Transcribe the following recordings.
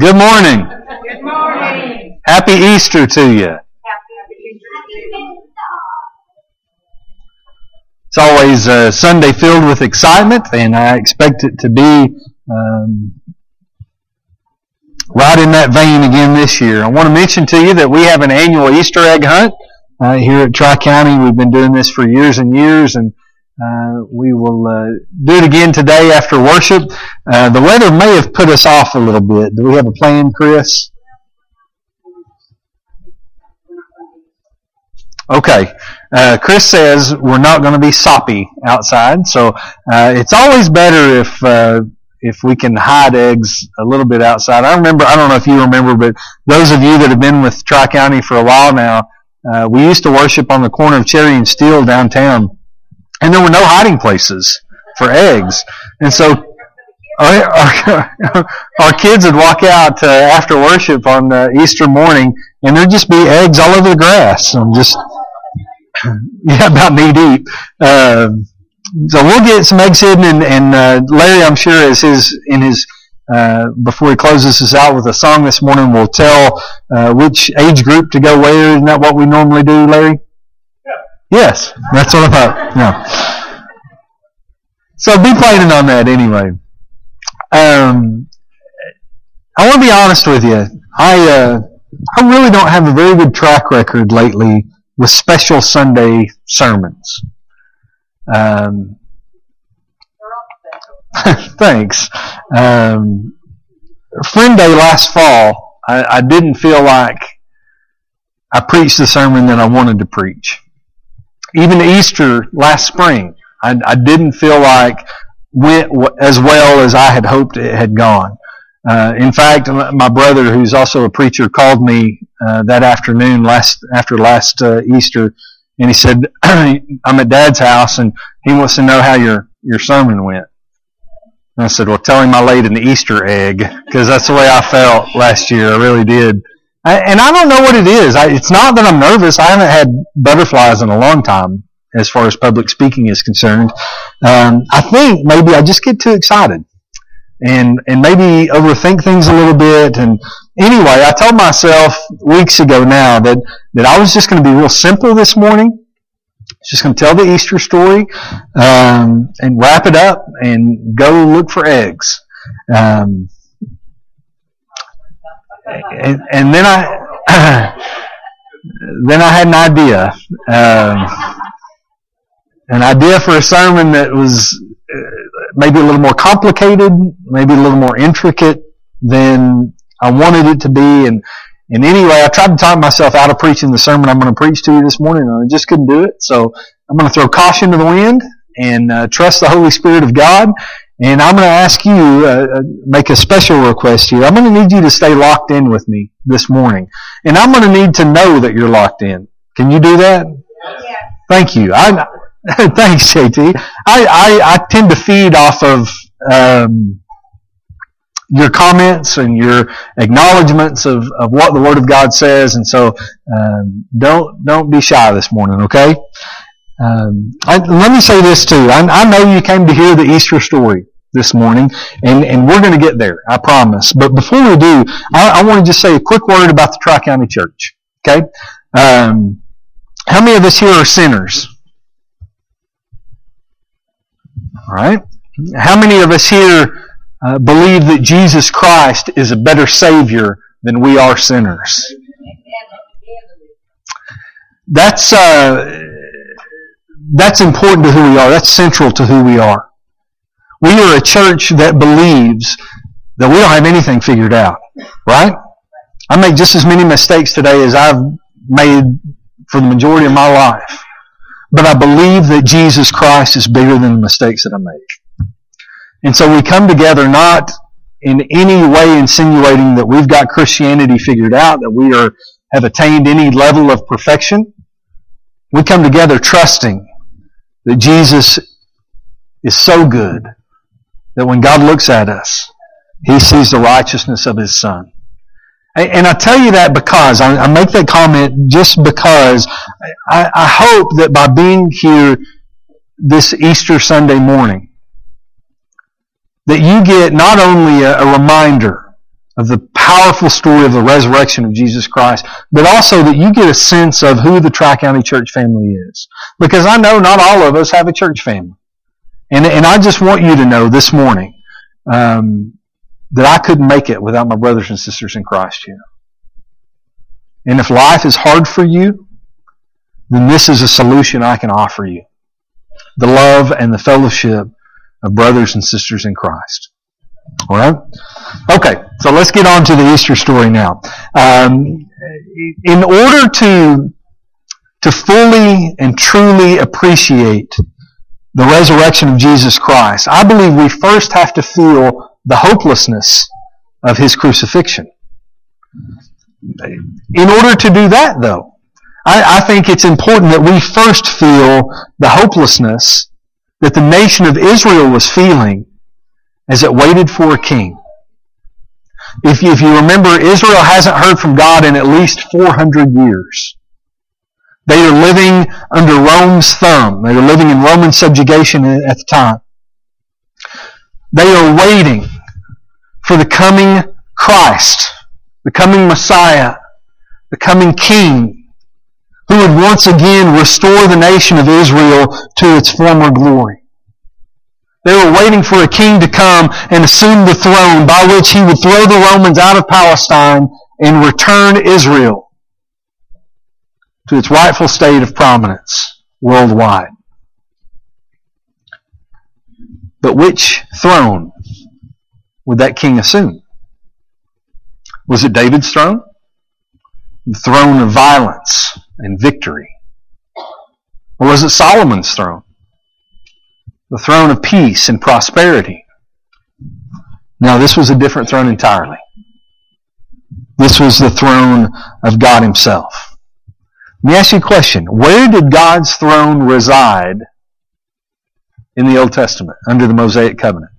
Good morning. Good morning. Happy Easter to you. It's always a Sunday filled with excitement, and I expect it to be um, right in that vein again this year. I want to mention to you that we have an annual Easter egg hunt uh, here at Tri County. We've been doing this for years and years, and uh, we will uh, do it again today after worship. Uh, the weather may have put us off a little bit. Do we have a plan, Chris? Okay. Uh, Chris says we're not going to be soppy outside, so uh, it's always better if uh, if we can hide eggs a little bit outside. I remember, I don't know if you remember, but those of you that have been with Tri County for a while now, we used to worship on the corner of Cherry and Steel downtown, and there were no hiding places for eggs, and so our, our, our kids would walk out uh, after worship on uh, Easter morning, and there'd just be eggs all over the grass. And just yeah, about knee deep. Um, so we'll get some eggs hidden, and, and uh, Larry, I'm sure, is his in his uh, before he closes us out with a song this morning, will tell uh, which age group to go where. Isn't that what we normally do, Larry? Yes, that's what I thought. Yeah. So be planning on that anyway. Um, I want to be honest with you. I uh, I really don't have a very good track record lately with special Sunday sermons. Um, thanks. Um, Friend Day last fall, I, I didn't feel like I preached the sermon that I wanted to preach. Even Easter last spring, I, I didn't feel like went as well as I had hoped it had gone. Uh, in fact, my brother, who's also a preacher, called me uh, that afternoon last after last uh, Easter, and he said, "I'm at Dad's house, and he wants to know how your your sermon went." And I said, "Well, tell him I laid an Easter egg because that's the way I felt last year. I really did." And I don't know what it is. I, it's not that I'm nervous. I haven't had butterflies in a long time as far as public speaking is concerned. Um, I think maybe I just get too excited and and maybe overthink things a little bit. And anyway, I told myself weeks ago now that that I was just going to be real simple this morning. Just going to tell the Easter story um, and wrap it up and go look for eggs. Um, and, then I then I had an idea. Um, an idea for a sermon that was uh, maybe a little more complicated, maybe a little more intricate than I wanted it to be. And, and anyway, I tried to talk myself out of preaching the sermon I'm going to preach to you this morning, and I just couldn't do it. So I'm going to throw caution to the wind and uh, trust the Holy Spirit of God. And I'm going to ask you, uh, uh make a special request here. I'm going to need you to stay locked in with me this morning. And I'm going to need to know that you're locked in. Can you do that? Yeah. Thank you. I, Thanks, JT. I, I, I tend to feed off of um, your comments and your acknowledgments of, of what the Word of God says, and so um, don't don't be shy this morning, okay? Um, I, let me say this too. I, I know you came to hear the Easter story this morning, and, and we're going to get there, I promise. But before we do, I, I want to just say a quick word about the Tri County Church. Okay, um, how many of us here are sinners? All right? How many of us here uh, believe that Jesus Christ is a better Savior than we are sinners? That's, uh, that's important to who we are. That's central to who we are. We are a church that believes that we don't have anything figured out. Right? I make just as many mistakes today as I've made for the majority of my life. But I believe that Jesus Christ is bigger than the mistakes that I make. And so we come together not in any way insinuating that we've got Christianity figured out, that we are, have attained any level of perfection. We come together trusting that Jesus is so good that when God looks at us, He sees the righteousness of His Son. And I tell you that because, I make that comment just because I, hope that by being here this Easter Sunday morning, that you get not only a reminder of the powerful story of the resurrection of Jesus Christ, but also that you get a sense of who the Tri County Church family is. Because I know not all of us have a church family. And, and I just want you to know this morning um, that I couldn't make it without my brothers and sisters in Christ here. And if life is hard for you, then this is a solution I can offer you. The love and the fellowship of brothers and sisters in Christ. All right? Okay, so let's get on to the Easter story now. Um, in order to, to fully and truly appreciate the resurrection of Jesus Christ, I believe we first have to feel the hopelessness of His crucifixion. In order to do that, though, I, I think it's important that we first feel the hopelessness that the nation of Israel was feeling as it waited for a king. If you, if you remember, Israel hasn't heard from God in at least 400 years. They are living under Rome's thumb. They are living in Roman subjugation at the time. They are waiting for the coming Christ, the coming Messiah, the coming King, who would once again restore the nation of Israel to its former glory. They were waiting for a king to come and assume the throne by which he would throw the Romans out of Palestine and return Israel to its rightful state of prominence worldwide. But which throne would that king assume? Was it David's throne? The throne of violence and victory? Or was it Solomon's throne? the throne of peace and prosperity. Now, this was a different throne entirely. This was the throne of God Himself. Let me ask you a question. Where did God's throne reside in the Old Testament under the Mosaic covenant?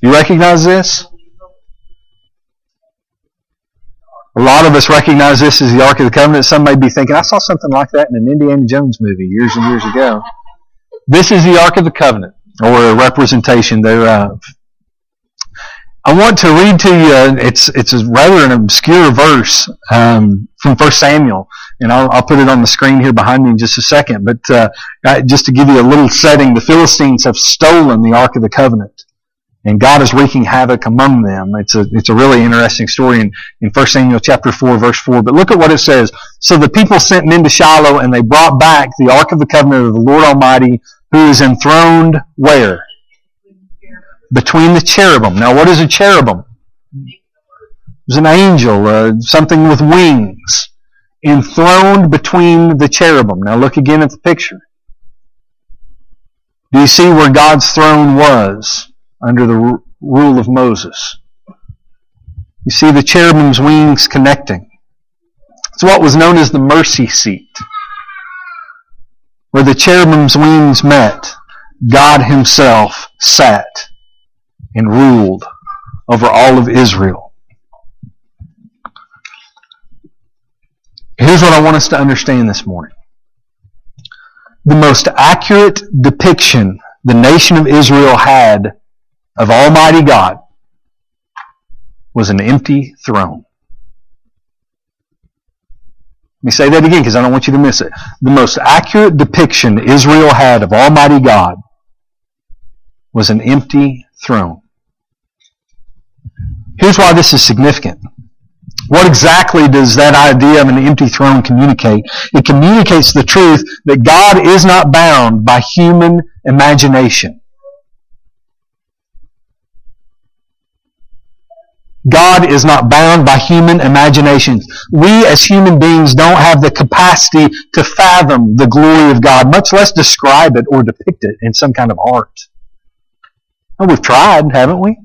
You recognize this? A lot of us recognize this as the Ark of the Covenant. Some may be thinking, I saw something like that in an Indiana Jones movie years and years ago. This is the Ark of the Covenant, or a representation thereof. Uh, I want to read to you, it's, it's a rather an obscure verse um, from 1 Samuel, and I'll, I'll, put it on the screen here behind me in just a second. But uh, just to give you a little setting, the Philistines have stolen the Ark of the Covenant and God is wreaking havoc among them. It's a, it's a really interesting story in, in 1 Samuel chapter 4 verse 4. But look at what it says. So the people sent men to Shiloh and they brought back the Ark of the Covenant of the Lord Almighty who is enthroned where? Between the cherubim. Now what is a cherubim? It's an angel, uh, something with wings, enthroned between the cherubim. Now look again at the picture. Do you see where God's throne was? under the rule of Moses. You see the cherubim's wings connecting. It's what was known as the mercy seat. Where the cherubim's wings met, God himself sat and ruled over all of Israel. Here's what I want us to understand this morning. The most accurate depiction the nation of Israel had of Almighty God was an empty throne. Let me say that again because I don't want you to miss it. The most accurate depiction Israel had of Almighty God was an empty throne. Here's why this is significant. What exactly does that idea of an empty throne communicate? It communicates the truth that God is not bound by human imagination. God is not bound by human imaginations. We as human beings don't have the capacity to fathom the glory of God, much less describe it or depict it in some kind of art. Well, we've tried, haven't we?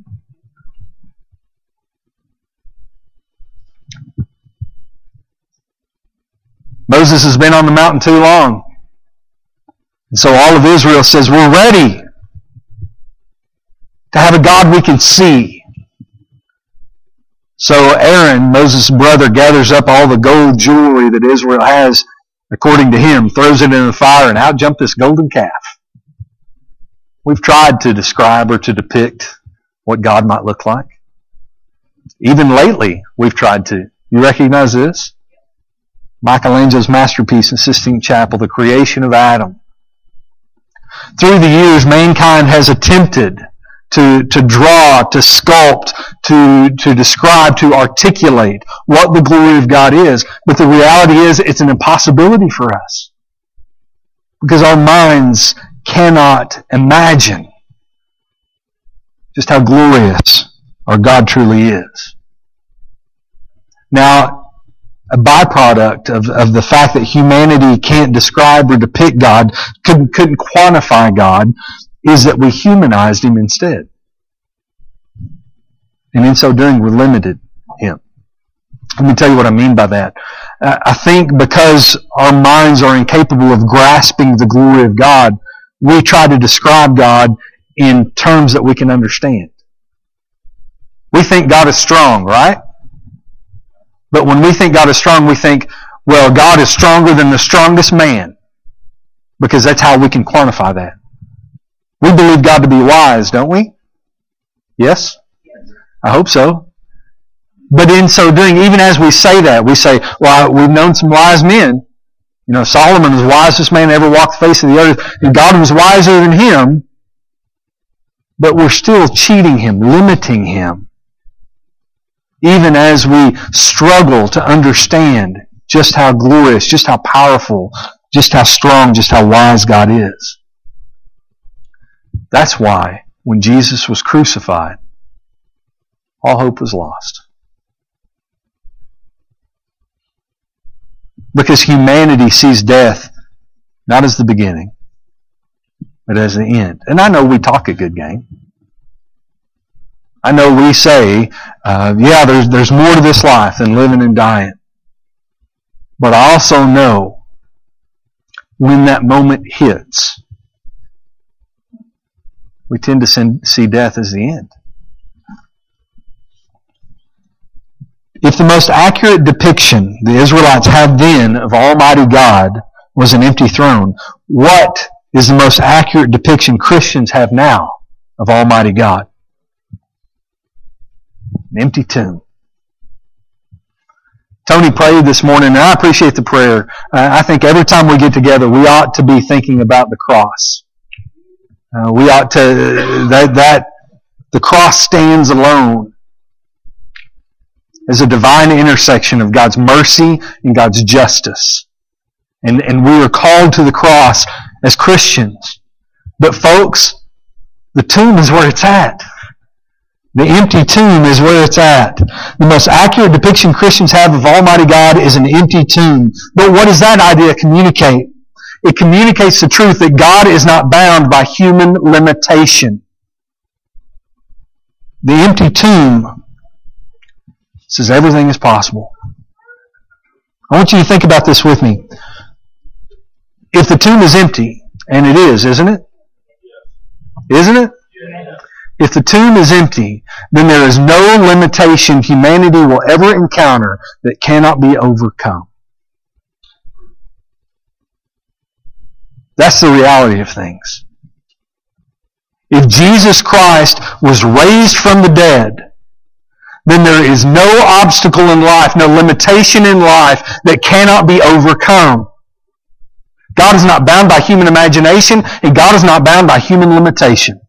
Moses has been on the mountain too long. And so all of Israel says, we're ready to have a God we can see. So Aaron, Moses' brother, gathers up all the gold jewelry that Israel has, according to him, throws it in the fire, and out jumped this golden calf. We've tried to describe or to depict what God might look like. Even lately, we've tried to. You recognize this? Michelangelo's masterpiece in Sistine Chapel, the creation of Adam. Through the years, mankind has attempted to, to draw, to sculpt, to, to describe, to articulate what the glory of God is. But the reality is it's an impossibility for us. Because our minds cannot imagine just how glorious our God truly is. Now, a byproduct of, of the fact that humanity can't describe or depict God, couldn't, couldn't quantify God, is that we humanized Him instead. And in so doing, we limited Him. Let me tell you what I mean by that. Uh, I think because our minds are incapable of grasping the glory of God, we try to describe God in terms that we can understand. We think God is strong, right? But when we think God is strong, we think, well, God is stronger than the strongest man. Because that's how we can quantify that. We believe God to be wise, don't we? Yes? I hope so. But in so doing, even as we say that, we say, well, we've known some wise men. You know, Solomon was the wisest man ever walked the face of the earth, and God was wiser than him, but we're still cheating him, limiting him, even as we struggle to understand just how glorious, just how powerful, just how strong, just how wise God is. That's why when Jesus was crucified, all hope was lost. Because humanity sees death not as the beginning, but as the end. And I know we talk a good game. I know we say, uh, yeah, there's, there's more to this life than living and dying. But I also know when that moment hits, we tend to send, see death as the end. If the most accurate depiction the Israelites had then of Almighty God was an empty throne, what is the most accurate depiction Christians have now of Almighty God? An empty tomb. Tony prayed this morning, and I appreciate the prayer. Uh, I think every time we get together, we ought to be thinking about the cross. Uh, we ought to, that, that, the cross stands alone as a divine intersection of God's mercy and God's justice. And, and we are called to the cross as Christians. But folks, the tomb is where it's at. The empty tomb is where it's at. The most accurate depiction Christians have of Almighty God is an empty tomb. But what does that idea communicate? It communicates the truth that God is not bound by human limitation. The empty tomb says everything is possible. I want you to think about this with me. If the tomb is empty, and it is, isn't it? Isn't it? If the tomb is empty, then there is no limitation humanity will ever encounter that cannot be overcome. That's the reality of things. If Jesus Christ was raised from the dead, then there is no obstacle in life, no limitation in life that cannot be overcome. God is not bound by human imagination, and God is not bound by human limitation.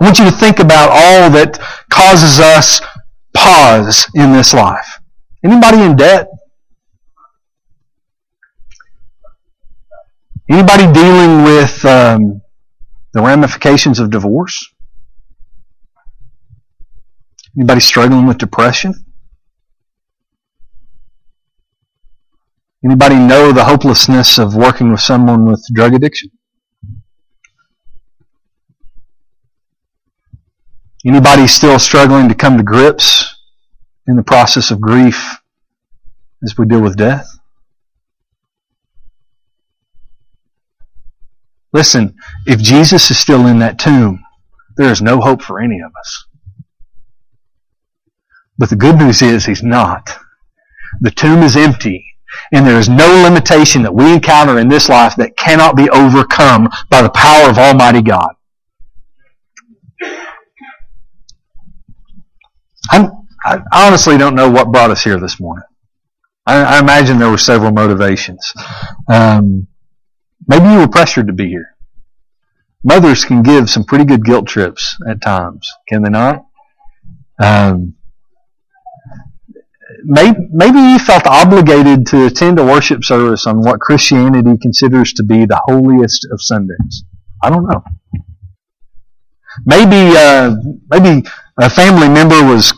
I want you to think about all that causes us pause in this life. Anybody in debt? Anybody dealing with um, the ramifications of divorce? Anybody struggling with depression? Anybody know the hopelessness of working with someone with drug addiction? Anybody still struggling to come to grips in the process of grief as we deal with death? Listen, if Jesus is still in that tomb, there is no hope for any of us. But the good news is he's not. The tomb is empty, And there is no limitation that we encounter in this life that cannot be overcome by the power of Almighty God. I'm, I honestly don't know what brought us here this morning. I, I imagine there were several motivations. Um, maybe you were pressured to be here. Mothers can give some pretty good guilt trips at times, can they not? Um, maybe, you felt obligated to attend a worship service on what Christianity considers to be the holiest of Sundays. I don't know. Maybe, uh, maybe a family member was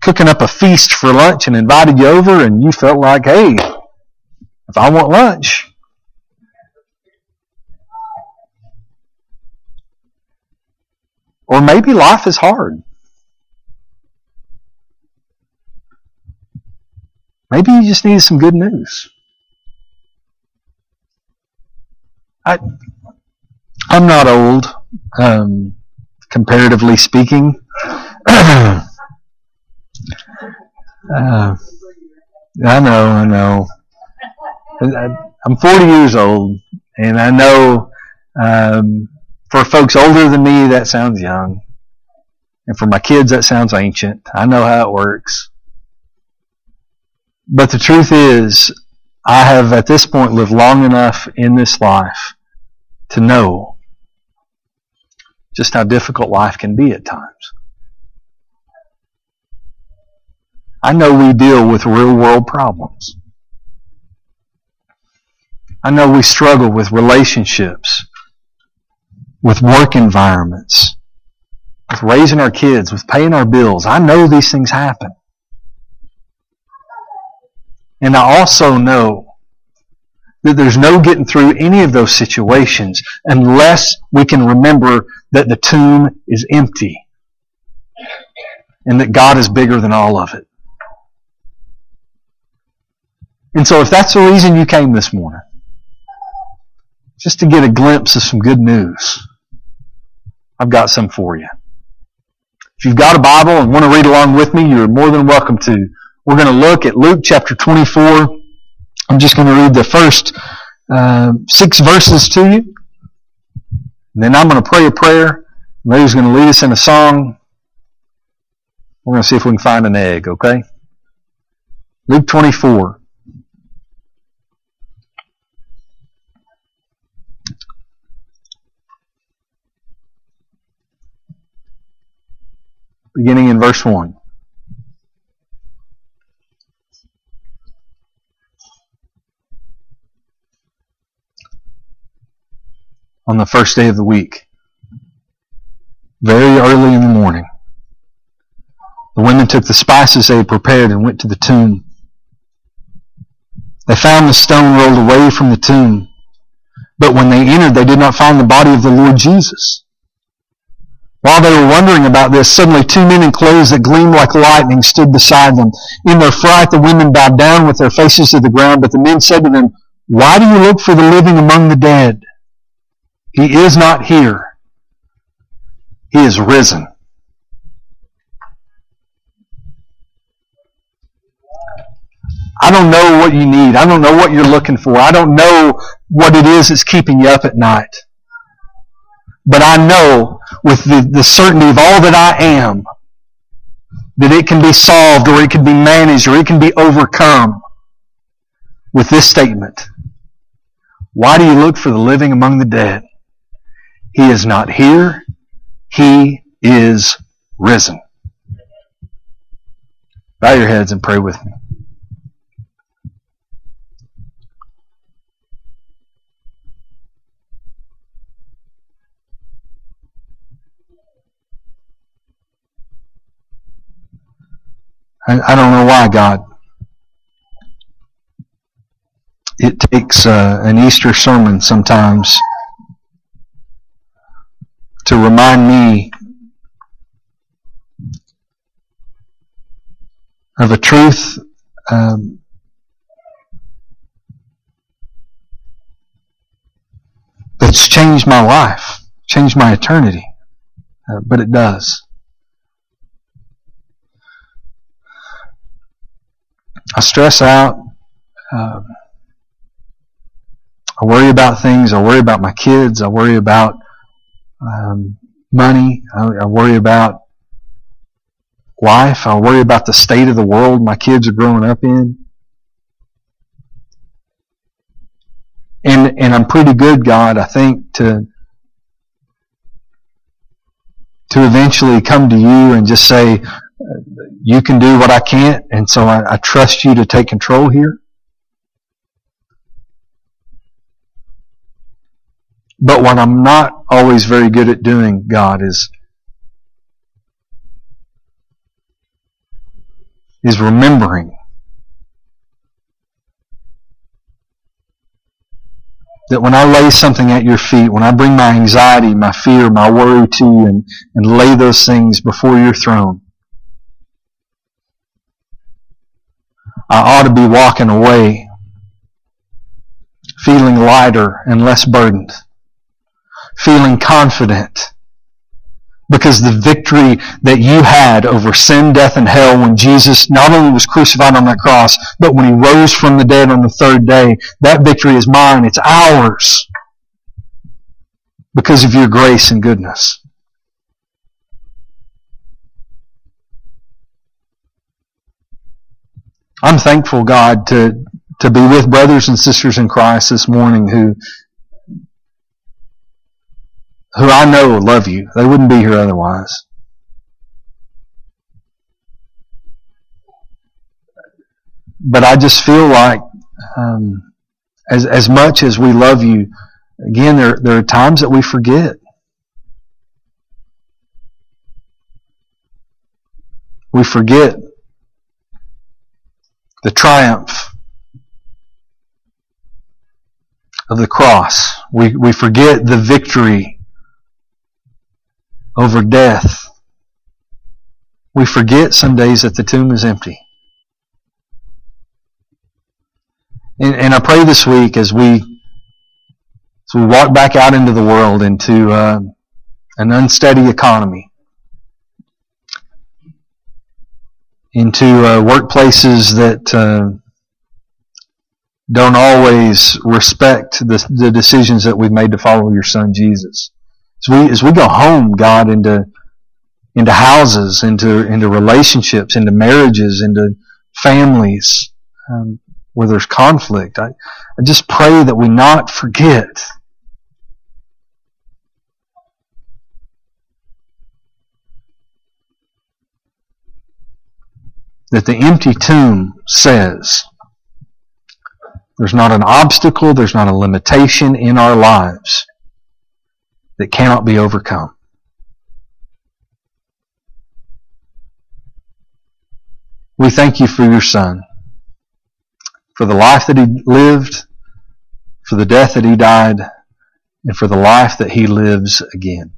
cooking up a feast for lunch and invited you over, and you felt like, hey, if I want lunch, or maybe life is hard. Maybe you just need some good news. I, I'm not old, um, comparatively speaking. Uh, I know, I know. I'm 40 years old, and I know um, for folks older than me, that sounds young. And for my kids, that sounds ancient. I know how it works. But the truth is, I have at this point lived long enough in this life to know just how difficult life can be at times. I know we deal with real world problems. I know we struggle with relationships, with work environments, with raising our kids, with paying our bills. I know these things happen. And I also know that there's no getting through any of those situations unless we can remember that the tomb is empty and that God is bigger than all of it. And so if that's the reason you came this morning, just to get a glimpse of some good news, I've got some for you. If you've got a Bible and want to read along with me, you're more than welcome to. We're going to look at Luke chapter 24. I'm just going to read the first uh, six verses to you. And then I'm going to pray a prayer. Larry's going to lead us in a song. We're going to see if we can find an egg, okay? Luke 24. Beginning in verse 1. on the first day of the week, very early in the morning. The women took the spices they had prepared and went to the tomb. They found the stone rolled away from the tomb, but when they entered, they did not find the body of the Lord Jesus. While they were wondering about this, suddenly two men in clothes that gleamed like lightning stood beside them. In their fright, the women bowed down with their faces to the ground, but the men said to them, Why do you look for the living among the dead? He is not here. He is risen. I don't know what you need. I don't know what you're looking for. I don't know what it is that's keeping you up at night. But I know with the, the certainty of all that I am that it can be solved or it can be managed or it can be overcome with this statement. Why do you look for the living among the dead? He is not here. He is risen. Bow your heads and pray with me. I, I don't know why, God. It takes uh, an Easter sermon sometimes to remind me of a truth um, that's changed my life, changed my eternity. Uh, but it does. I stress out um, I worry about things. I worry about my kids. I worry about um, money. I, I worry about life. I worry about the state of the world my kids are growing up in. And and I'm pretty good, God, I think, to to eventually come to you and just say, you can do what I can't, and so I, I trust you to take control here. But what I'm not always very good at doing, God, is is remembering that when I lay something at your feet, when I bring my anxiety, my fear, my worry to you and, and lay those things before your throne, I ought to be walking away feeling lighter and less burdened feeling confident because the victory that you had over sin, death, and hell when Jesus not only was crucified on that cross, but when he rose from the dead on the third day, that victory is mine. It's ours because of your grace and goodness. I'm thankful, God, to, to be with brothers and sisters in Christ this morning who who I know love you. They wouldn't be here otherwise. But I just feel like, um, as as much as we love you, again, there there are times that we forget. We forget the triumph of the cross. We we forget the victory over death. We forget some days that the tomb is empty. And, and I pray this week as we as we walk back out into the world, into uh, an unsteady economy, into uh, workplaces that uh, don't always respect the, the decisions that we've made to follow your Son Jesus. As we, as we go home, God, into, into houses, into, into relationships, into marriages, into families, um, where there's conflict, I, I just pray that we not forget that the empty tomb says there's not an obstacle, there's not a limitation in our lives that cannot be overcome. We thank you for your Son, for the life that he lived, for the death that he died, and for the life that he lives again.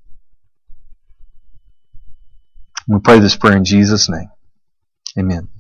We pray this prayer in Jesus' name. Amen.